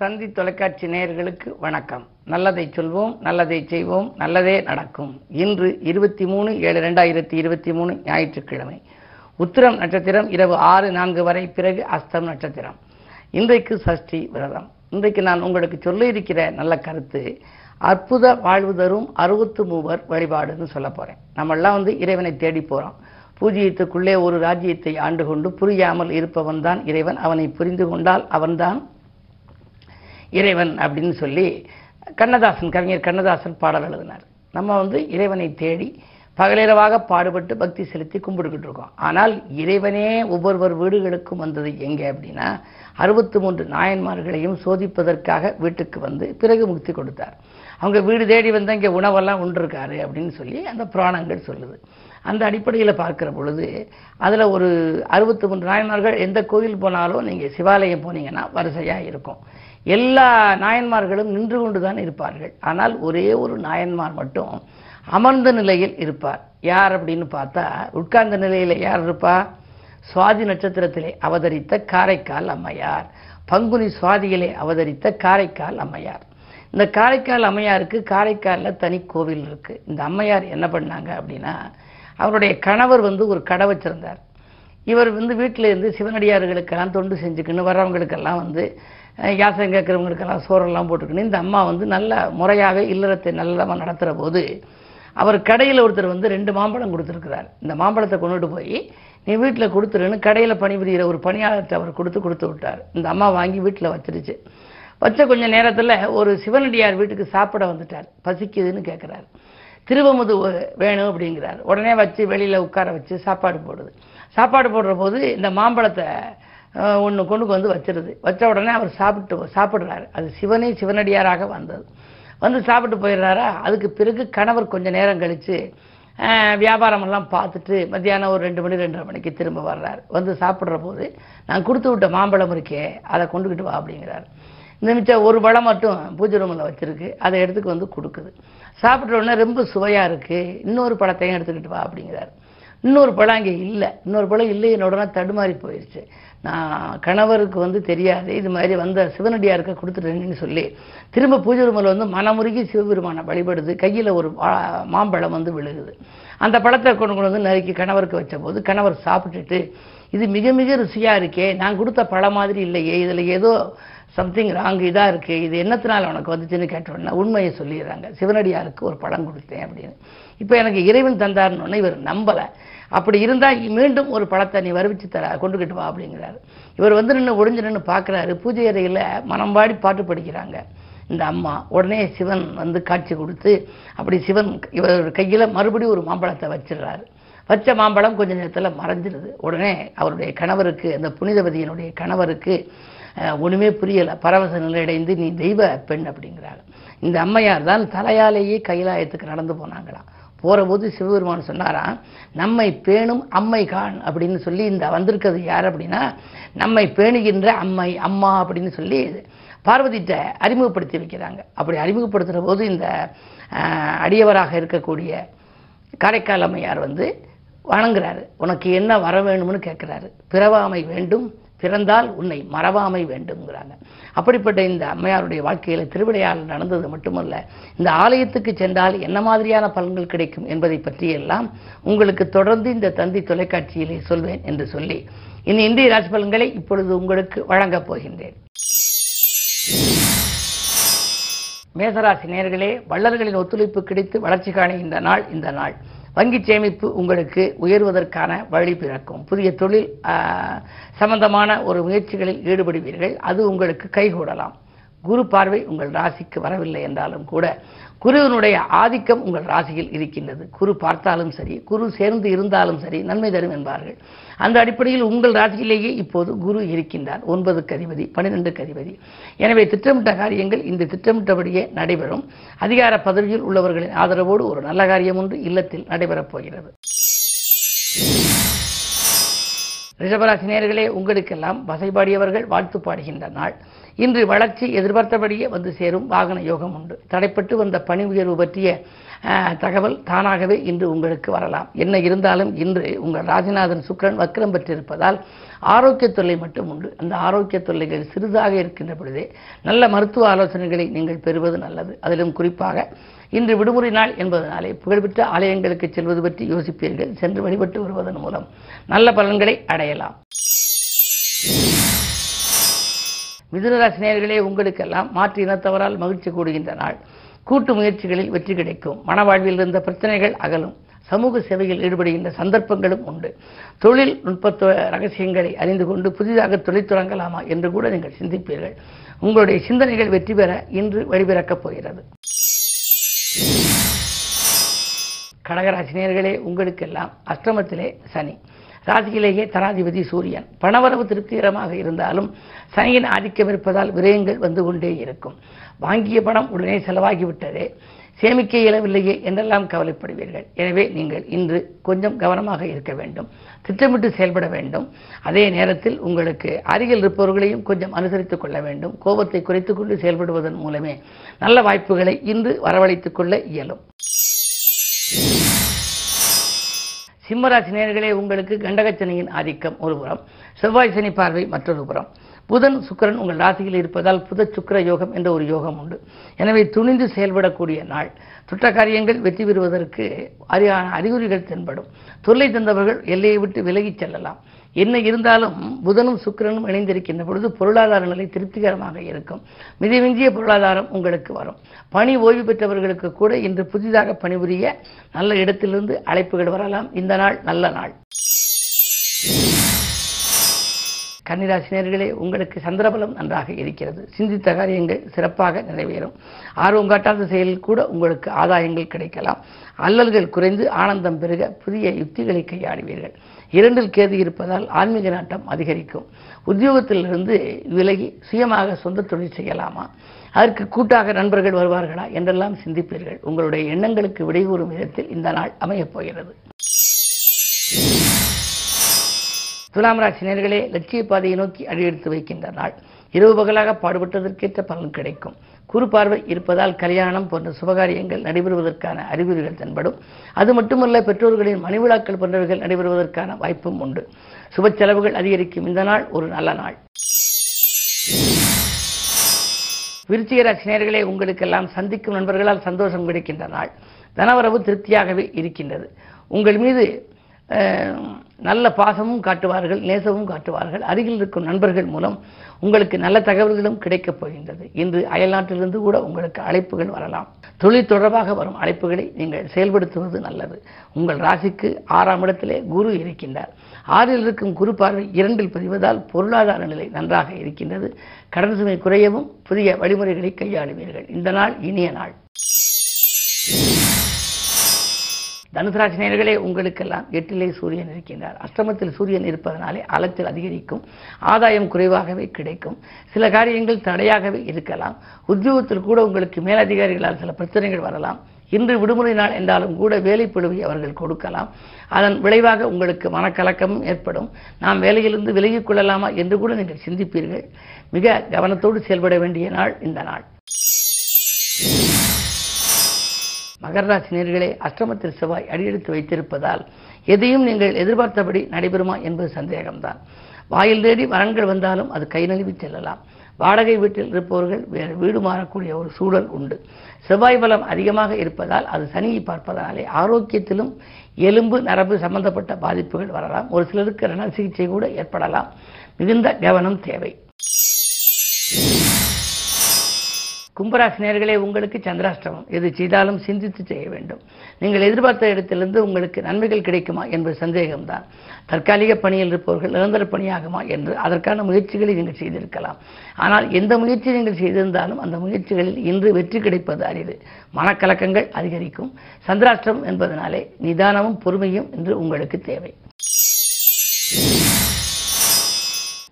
தந்தி தொலைக்காட்சி நேயர்களுக்கு வணக்கம். நல்லதை சொல்வோம் நல்லதை செய்வோம் நல்லதே நடக்கும். இன்று இருபத்தி மூணு ஏழு ரெண்டாயிரத்தி இருபத்தி மூணு ஞாயிற்றுக்கிழமை. உத்திரம் நட்சத்திரம் இரவு ஆறு நான்கு வரை பிறகு அஸ்தம் நட்சத்திரம். இன்றைக்கு சஷ்டி விரதம். இன்றைக்கு நான் உங்களுக்கு சொல்ல இருக்கிற நல்ல கருத்து அற்புத வாழ்வு தரும் அறுபத்து மூவர் வழிபாடுன்னு சொல்ல போகிறேன் நம்மெல்லாம் வந்து இறைவனை தேடி போகிறோம் பூஜ்ஜியத்துக்குள்ளே ஒரு ராஜ்யத்தை ஆண்டு கொண்டு புரியாமல் இருப்பவன் தான் இறைவன். அவனை புரிந்து கொண்டால் அவன்தான் இறைவன் அப்படின்னு சொல்லி கண்ணதாசன் கவிஞர் கண்ணதாசன் பாடல் எழுதினார். நம்ம வந்து இறைவனை தேடி பகலிரவாக பாடுபட்டு பக்தி செலுத்தி கும்பிட்டுக்கிட்டு இருக்கோம். ஆனால் இறைவனே ஒவ்வொருவர் வீடுகளுக்கும் வந்தது எங்கே அப்படின்னா அறுபத்தி மூன்று நாயன்மார்களையும் சோதிப்பதற்காக வீட்டுக்கு வந்து பிறகு முக்தி கொடுத்தார். அவங்க வீடு தேடி வந்து இங்கே உணவெல்லாம் உண்டிருக்காரு அப்படின்னு சொல்லி அந்த புராணங்கள் சொல்லுது. அந்த அடிப்படையில் பார்க்குற பொழுது அதில் ஒரு அறுபத்தி மூன்று நாயன்மார்கள் எந்த கோயில் போனாலும் நீங்கள் சிவாலயம் போனீங்கன்னா வரிசையாக இருக்கும். எல்லா நாயன்மார்களும் நின்று கொண்டு தான் இருப்பார்கள். ஆனால் ஒரே ஒரு நாயன்மார் மட்டும் அமர்ந்த நிலையில் இருப்பார். யார் அப்படின்னு பார்த்தா உட்கார்ந்த நிலையில் யார் இருப்பா? சுவாதி நட்சத்திரத்திலே அவதரித்த காரைக்கால் அம்மையார். பங்குனி சுவாதியிலே அவதரித்த காரைக்கால் அம்மையார். இந்த காரைக்கால் அம்மையாருக்கு காரைக்காலில் தனி கோவில் இருக்கு. இந்த அம்மையார் என்ன பண்ணாங்க அப்படின்னா அவருடைய கணவர் வந்து ஒரு கடை வச்சிருந்தார். இவர் வந்து வீட்டில் இருந்து சிவனடியார்களுக்கெல்லாம் தொண்டு செஞ்சுக்கின்னு வர்றவங்களுக்கெல்லாம் வந்து யாசகம் கேட்குறவங்களுக்கெல்லாம் சோறெல்லாம் போட்டுக்கின்னு இந்த அம்மா வந்து நல்ல முறையாக இல்லறத்தை நல்லதாக நடத்துகிற போது அவர் கடையில் ஒருத்தர் வந்து ரெண்டு மாம்பழம் கொடுத்துருக்கிறார். இந்த மாம்பழத்தை கொண்டுட்டு போய் நீ வீட்டில் கொடுத்துருன்னு கடையில் பணிபுரிகிற ஒரு பணியாளர்கிட்ட அவர் கொடுத்து கொடுத்து விட்டார். இந்த அம்மா வாங்கி வீட்டில் வச்சிருச்சு. வச்ச கொஞ்ச நேரத்தில் ஒரு சிவனடியார் வீட்டுக்கு சாப்பிட வந்துட்டார். பசிக்குதுன்னு கேட்குறாரு திருவமுது வேணும் அப்படிங்கிறார். உடனே வச்சு வெளியில் உட்கார வச்சு சாப்பாடு போடுது. சாப்பாடு போடுற போது இந்த மாம்பழத்தை ஒன்று கொண்டு வந்து வச்சிருது. வச்ச உடனே அவர் சாப்பிட்டு சாப்பிட்றாரு. அது சிவனே சிவனடியாராக வந்தது. வந்து சாப்பிட்டு போயிடுறாரா? அதுக்கு பிறகு கணவர் கொஞ்சம் நேரம் கழித்து வியாபாரமெல்லாம் பார்த்துட்டு மத்தியானம் ஒரு ரெண்டு மணி ரெண்டரை மணிக்கு திரும்ப வர்றாரு. வந்து சாப்பிட்ற போது நான் கொடுத்து விட்ட மாம்பழம் இருக்கே அதை கொண்டுக்கிட்டு வா அப்படிங்கிறார். இந்த மிச்சம் ஒரு பழம் மட்டும் பூஜை ரூமில் வச்சுருக்கு. அதை எடுத்துக்கு வந்து கொடுக்குது. சாப்பிட்ட உடனே ரொம்ப சுவையாக இருக்குது இன்னொரு பழத்தையும் எடுத்துக்கிட்டு வா அப்படிங்கிறார். இன்னொரு பழம் அங்கே இல்லை. இன்னொரு பழம் இல்லை உடனே தடுமாறி போயிடுச்சு நான் கணவருக்கு வந்து தெரியாது இது மாதிரி வந்த சிவனடியாருக்கு கொடுத்துட்டேன்னு சொல்லி திரும்ப பூஜை ரூமில் வந்து மனமுருகி சிவபெருமானை வழிபடுது. கையில் ஒரு மாம்பழம் வந்து விழுகுது. அந்த பழத்தை கொண்டு கொண்டு வந்து நறுக்கி கணவருக்கு வச்ச போது கணவர் சாப்பிட்டுட்டு இது மிக மிக ருசியாக இருக்கே நான் கொடுத்த பழம் மாதிரி இல்லையே இதில் ஏதோ சம்திங் ராங் இதாக இருக்குது இது என்னத்தினால உனக்கு வந்துச்சுன்னு கேட்டோன்னா உண்மையை சொல்லிடுறாங்க. சிவனடியாருக்கு ஒரு பழம் கொடுத்தேன் அப்படின்னு. இப்போ எனக்கு இறைவன் தந்தார்னு இவர் நம்பலை. அப்படி இருந்தால் மீண்டும் ஒரு பழத்தை நீ வருவிச்சு தர கொண்டுக்கிட்டு வா அப்படிங்கிறாரு. இவர் வந்து நின்று ஒழிஞ்சு நின்று பார்க்குறாரு. பூஜை அறையில் மனம் பாடி பாட்டு படிக்கிறாங்க. இந்த அம்மா உடனே சிவன் வந்து காட்சி கொடுத்து அப்படி சிவன் இவர் கையில் மறுபடியும் ஒரு மாம்பழத்தை வச்சிடுறாரு. வச்ச மாம்பழம் கொஞ்ச நேரத்தில் மறைஞ்சிருது. உடனே அவருடைய கணவருக்கு அந்த புனிதவதியினுடைய கணவருக்கு ஒன்றுமே புரியலை. பரவச நிலையடைந்து நீ தெய்வ பெண் அப்படிங்கிறாங்க இந்த அம்மையார் தான் தலையாலேயே கைலாயத்துக்கு நடந்து போனாங்களாம். போகிறபோது சிவபெருமான் சொன்னாராம் நம்மை பேணும் அம்மை கான் அப்படின்னு சொல்லி இந்த வந்திருக்கிறது யார் அப்படின்னா நம்மை பேணுகின்ற அம்மை அம்மா அப்படின்னு சொல்லி பார்வதிட்ட அறிமுகப்படுத்தி வைக்கிறாங்க. அப்படி அறிமுகப்படுத்துகிற போது இந்த அடியவராக இருக்கக்கூடிய காரைக்கால் அம்மையார் வந்து வணங்குறாரு. உனக்கு என்ன வர வேணும்னு கேட்குறாரு பிறவாமை வேண்டும் பிறந்தால் உன்னை மறவாமை வேண்டும்ங்கிறாங்க. அப்படிப்பட்ட இந்த அம்மையாருடைய வாழ்க்கையில் திருவிடையால் நடந்தது மட்டுமல்ல இந்த ஆலயத்துக்கு சென்றால் என்ன மாதிரியான பலன்கள் கிடைக்கும் என்பதை பற்றியெல்லாம் உங்களுக்கு தொடர்ந்து இந்த தந்தி தொலைக்காட்சியிலே சொல்வேன் என்று சொல்லி இனி இந்திய ராசி பலன்களை இப்பொழுது உங்களுக்கு வழங்கப் போகின்றேன். மேசராசி நேர்களே வள்ளல்களின் ஒத்துழைப்பு கிடைத்து வளர்ச்சி காணுகின்ற நாள் இந்த நாள். வங்கி சேமிப்பு உங்களுக்கு உயர்வதற்கான வழி பிறக்கும். புதிய தொழில் சம்பந்தமான ஒரு முயற்சிகளில் ஈடுபடுவீர்கள். அது உங்களுக்கு கைகூடலாம். குரு பார்வை உங்கள் ராசிக்கு வரவில்லை என்றாலும் கூட குருவினுடைய ஆதிக்கம் உங்கள் ராசியில் இருக்கின்றது. குரு பார்த்தாலும் சரி குரு சேர்ந்து இருந்தாலும் சரி நன்மை தரும் என்பார்கள். அந்த அடிப்படையில் உங்கள் ராசியிலேயே இப்போது குரு இருக்கின்றார். ஒன்பதுக்கு அதிபதி பன்னிரெண்டுக்கு அதிபதி. எனவே திட்டமிட்ட காரியங்கள் இந்த திட்டமிட்டபடியே நடைபெறும். அதிகார பதவியில் உள்ளவர்களின் ஆதரவோடு ஒரு நல்ல காரியம் ஒன்று இல்லத்தில் நடைபெறப் போகிறது. ரிஷபராசி நேர்களே உங்களுக்கெல்லாம் வசைபாடியவர்கள் வாழ்த்து பாடுகின்ற நாள். இன்று வளர்ச்சி எதிர்பார்த்தபடியே வந்து சேரும் வாகன யோகம் உண்டு. தடைப்பட்டு வந்த பணி உயர்வு பற்றிய தகவல் தானாகவே இன்று உங்களுக்கு வரலாம். என்ன இருந்தாலும் இன்று உங்கள் ராஜநாதன் சுக்கிரன் வக்ரம் பெற்றிருப்பதால் ஆரோக்கிய தொல்லை மட்டும் உண்டு. அந்த ஆரோக்கிய தொல்லைகள் சிறிதாக இருக்கின்ற பொழுதே நல்ல மருத்துவ ஆலோசனைகளை நீங்கள் பெறுவது நல்லது. அதிலும் குறிப்பாக இன்று விடுமுறை நாள் என்பதனாலே புகழ்பெற்ற ஆலயங்களுக்கு செல்வது பற்றி யோசிப்பீர்கள். சென்று வழிபட்டு வருவதன் மூலம் நல்ல பலன்களை அடையலாம். மிதுனராசி உங்களுக்கெல்லாம் மாற்று இனத்தவரால் மகிழ்ச்சி கூடுகின்ற நாள். கூட்டு முயற்சிகளில் வெற்றி கிடைக்கும். மனவாழ்வில் இருந்த பிரச்சனைகள் அகலும். சமூக சேவையில் ஈடுபடுகின்ற சந்தர்ப்பங்களும் உண்டு. தொழில் நுட்பத்துவ ரகசியங்களை அறிந்து கொண்டு புதிதாக தொழில் தொடங்கலாமா என்று கூட நீங்கள் சிந்திப்பீர்கள். உங்களுடைய சிந்தனைகள் வெற்றி பெற இன்று வழிபிறக்கப் போகிறது. கடகராசினியர்களே உங்களுக்கெல்லாம் அஷ்டமத்திலே சனி. ராசியிலேயே தராதிபதி சூரியன். பணவரவு திருப்திகரமாக இருந்தாலும் சனியின் ஆதிக்கம் இருப்பதால் விரயங்கள் வந்து கொண்டே இருக்கும். வாங்கிய பணம் உடனே செலவாகிவிட்டதே. சேமிக்க இயலவில்லையே என்றெல்லாம் கவலைப்படுவீர்கள். எனவே நீங்கள் இன்று கொஞ்சம் கவனமாக இருக்க வேண்டும். திட்டமிட்டு செயல்பட வேண்டும். அதே நேரத்தில் உங்களுக்கு அருகில் இருப்பவர்களையும் கொஞ்சம் அனுசரித்துக் கொள்ள வேண்டும். கோபத்தை குறைத்துக்கொண்டு செயல்படுவதன் மூலமே நல்ல வாய்ப்புகளை இன்று வரவழைத்துக் கொள்ள இயலும். சிம்மராசி நேர்களே உங்களுக்கு கண்டகச்சனையின் ஆதிக்கம் ஒரு புறம் செவ்வாய் சனி பார்வை மற்றொரு புறம். புதன் சுக்கிரன் உங்கள் ராசியில் இருப்பதால் புத சுக்கர யோகம் என்ற ஒரு யோகம் உண்டு. எனவே துணிந்து செயல்படக்கூடிய நாள். துற்ற காரியங்கள் வெற்றி பெறுவதற்கு அறியான அறிகுறிகள் தென்படும். தொல்லை தந்தவர்கள் எல்லையை விட்டு விலகிச் செல்லலாம். என்ன இருந்தாலும் புதனும் சுக்கிரனும் இணைந்திருக்கின்ற பொழுது பொருளாதார நிலை திருப்திகரமாக இருக்கும். மிதமிஞ்சிய பொருளாதாரம் உங்களுக்கு வரும். பணி ஓய்வு பெற்றவர்களுக்கு கூட இன்று புதிதாக பணிபுரிய நல்ல இடத்திலிருந்து அழைப்புகள் வரலாம். இந்த நாள் நல்ல நாள். கன்னிராசினியர்களே உங்களுக்கு சந்திரபலம் நன்றாக இருக்கிறது. சிந்தித்த காரியங்கள் சிறப்பாக நிறைவேறும். ஆர்வம் காட்டாத செயலில் கூட உங்களுக்கு ஆதாயங்கள் கிடைக்கலாம். அல்லல்கள் குறைந்து ஆனந்தம் பெருக புதிய யுக்திகளை கையாடுவீர்கள். இரண்டில் கேது இருப்பதால் ஆன்மீக நாட்டம் அதிகரிக்கும். உத்தியோகத்திலிருந்து விலகி சுயமாக சொந்த தொழில் செய்யலாமா? அதற்கு கூட்டாக நண்பர்கள் வருவார்களா? என்றெல்லாம் சிந்திப்பீர்கள். உங்களுடைய எண்ணங்களுக்கு விடைகூறும் விதத்தில் இந்த நாள் அமையப் போகிறது. துலாம் ராசி நேர்களே லட்சிய பாதையை நோக்கி அடியெடுத்து வைக்கின்ற நாள். இரவு பகலாக பாடுபட்டதற்கேற்ற பலன் கிடைக்கும். குறு பார்வை இருப்பதால் கல்யாணம் போன்ற சுபகாரியங்கள் நடைபெறுவதற்கான அறிகுறிகள் தென்படும். அது மட்டுமல்ல பெற்றோர்களின் மணிவிழாக்கள் போன்றவைகள் நடைபெறுவதற்கான வாய்ப்பும் உண்டு. சுப செலவுகள் அதிகரிக்கும். இந்த நாள் ஒரு நல்ல நாள். விருச்சிக ராசி உங்களுக்கெல்லாம் சந்திக்கும் நண்பர்களால் சந்தோஷம் கிடைக்கின்ற நாள். தனவரவு திருப்தியாகவே இருக்கின்றது. உங்கள் மீது அஹ், நல்ல பாசமும் காட்டுவார்கள் நேசமும் காட்டுவார்கள். அருகில் இருக்கும் நண்பர்கள் மூலம் உங்களுக்கு நல்ல தகவல்களும் கிடைக்கப் போகின்றது. இன்று அயல்நாட்டிலிருந்து கூட உங்களுக்கு அழைப்புகள் வரலாம். தொழில் தொடர்பாக வரும் அழைப்புகளை நீங்கள் செயல்படுத்துவது நல்லது. உங்கள் ராசிக்கு ஆறாம் இடத்திலே குரு இருக்கின்றார். ஆறில் இருக்கும் குரு பார்வை இரண்டில் பதிவதால் பொருளாதார நிலை நன்றாக இருக்கின்றது. கடன் சுமை குறையவும் புதிய வழிமுறைகளை கையாளுவீர்கள். இந்த நாள் இனிய நாள். தனுசு ராசி உங்களுக்கெல்லாம் எட்டிலே சூரியன் இருக்கின்றார். அஷ்டமத்தில் சூரியன் இருப்பதனாலே அலத்தில் அதிகரிக்கும். ஆதாயம் குறைவாகவே கிடைக்கும். சில காரியங்கள் தடையாகவே இருக்கலாம். உத்தியோகத்தில் கூட உங்களுக்கு மேலதிகாரிகளால் சில பிரச்சனைகள் வரலாம். இன்று விடுமுறை நாள் என்றாலும் கூட வேலை அவர்கள் கொடுக்கலாம். அதன் விளைவாக உங்களுக்கு மனக்கலக்கமும் ஏற்படும். நாம் வேலையிலிருந்து விலகிக் கொள்ளலாமா என்று கூட நீங்கள் சிந்திப்பீர்கள். மிக கவனத்தோடு செயல்பட வேண்டிய நாள் இந்த நாள். மகர ராசி நேர்களே அஷ்டமத்தில் செவ்வாய் அடியெடுத்து வைத்திருப்பதால் எதையும் நீங்கள் எதிர்பார்த்தபடி நடைபெறுமா என்பது சந்தேகம்தான். வாயில் தேடி வரன்கள் வந்தாலும் அது கை நழுவி செல்லலாம். வாடகை வீட்டில் இருப்பவர்கள் வேறு வீடு மாறக்கூடிய ஒரு சூழல் உண்டு. செவ்வாய் பலம் அதிகமாக இருப்பதால் அது சனியை பார்ப்பதனாலே ஆரோக்கியத்திலும் எலும்பு நரம்பு சம்பந்தப்பட்ட பாதிப்புகள் வரலாம். ஒரு சிலருக்கு ரண சிகிச்சை கூட ஏற்படலாம். மிகுந்த கவனம் தேவை. கும்பராசினியர்களே உங்களுக்கு சந்திராஷ்டமம். எது செய்தாலும் சிந்தித்து செய்ய வேண்டும். நீங்கள் எதிர்பார்த்த இடத்திலிருந்து உங்களுக்கு நன்மைகள் கிடைக்குமா என்பது சந்தேகம்தான். தற்காலிக பணியில் இருப்பவர்கள் நிரந்தர பணியாகுமா என்று அதற்கான முயற்சிகளை நீங்கள் செய்திருக்கலாம். ஆனால் எந்த முயற்சி நீங்கள் செய்திருந்தாலும் அந்த முயற்சிகளில் இன்று வெற்றி கிடைப்பது அரிது. மனக்கலக்கங்கள் அதிகரிக்கும். சந்திராஷ்டிரம் என்பதனாலே நிதானமும் பொறுமையும் இன்று உங்களுக்கு தேவை.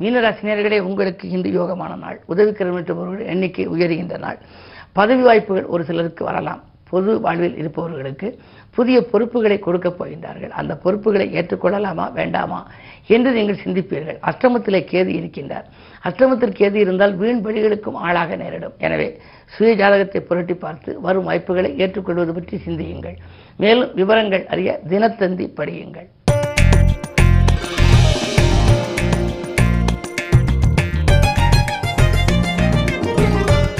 மீனராசினியர்களே உங்களுக்கு இன்று யோகமான நாள். உதவி நிறுத்துபவர்கள் எண்ணிக்கை உயர்கின்ற நாள். பதவி வாய்ப்புகள் ஒரு சிலருக்கு வரலாம். பொது வாழ்வில் இருப்பவர்களுக்கு புதிய பொறுப்புகளை கொடுக்கப் போகின்றார்கள். அந்த பொறுப்புகளை ஏற்றுக்கொள்ளலாமா வேண்டாமா என்று நீங்கள் சிந்திப்பீர்கள். அஷ்டமத்திலே கேது இருக்கின்றார். அஷ்டமத்தில் கேது இருந்தால் வீண் பலிகளுக்கும் ஆளாக நேரிடும். எனவே சுய ஜாதகத்தை புரட்டி பார்த்து வரும் வாய்ப்புகளை ஏற்றுக்கொள்வது பற்றி சிந்தியுங்கள். மேலும் விவரங்கள் அறிய தினத்தந்தி படியுங்கள்.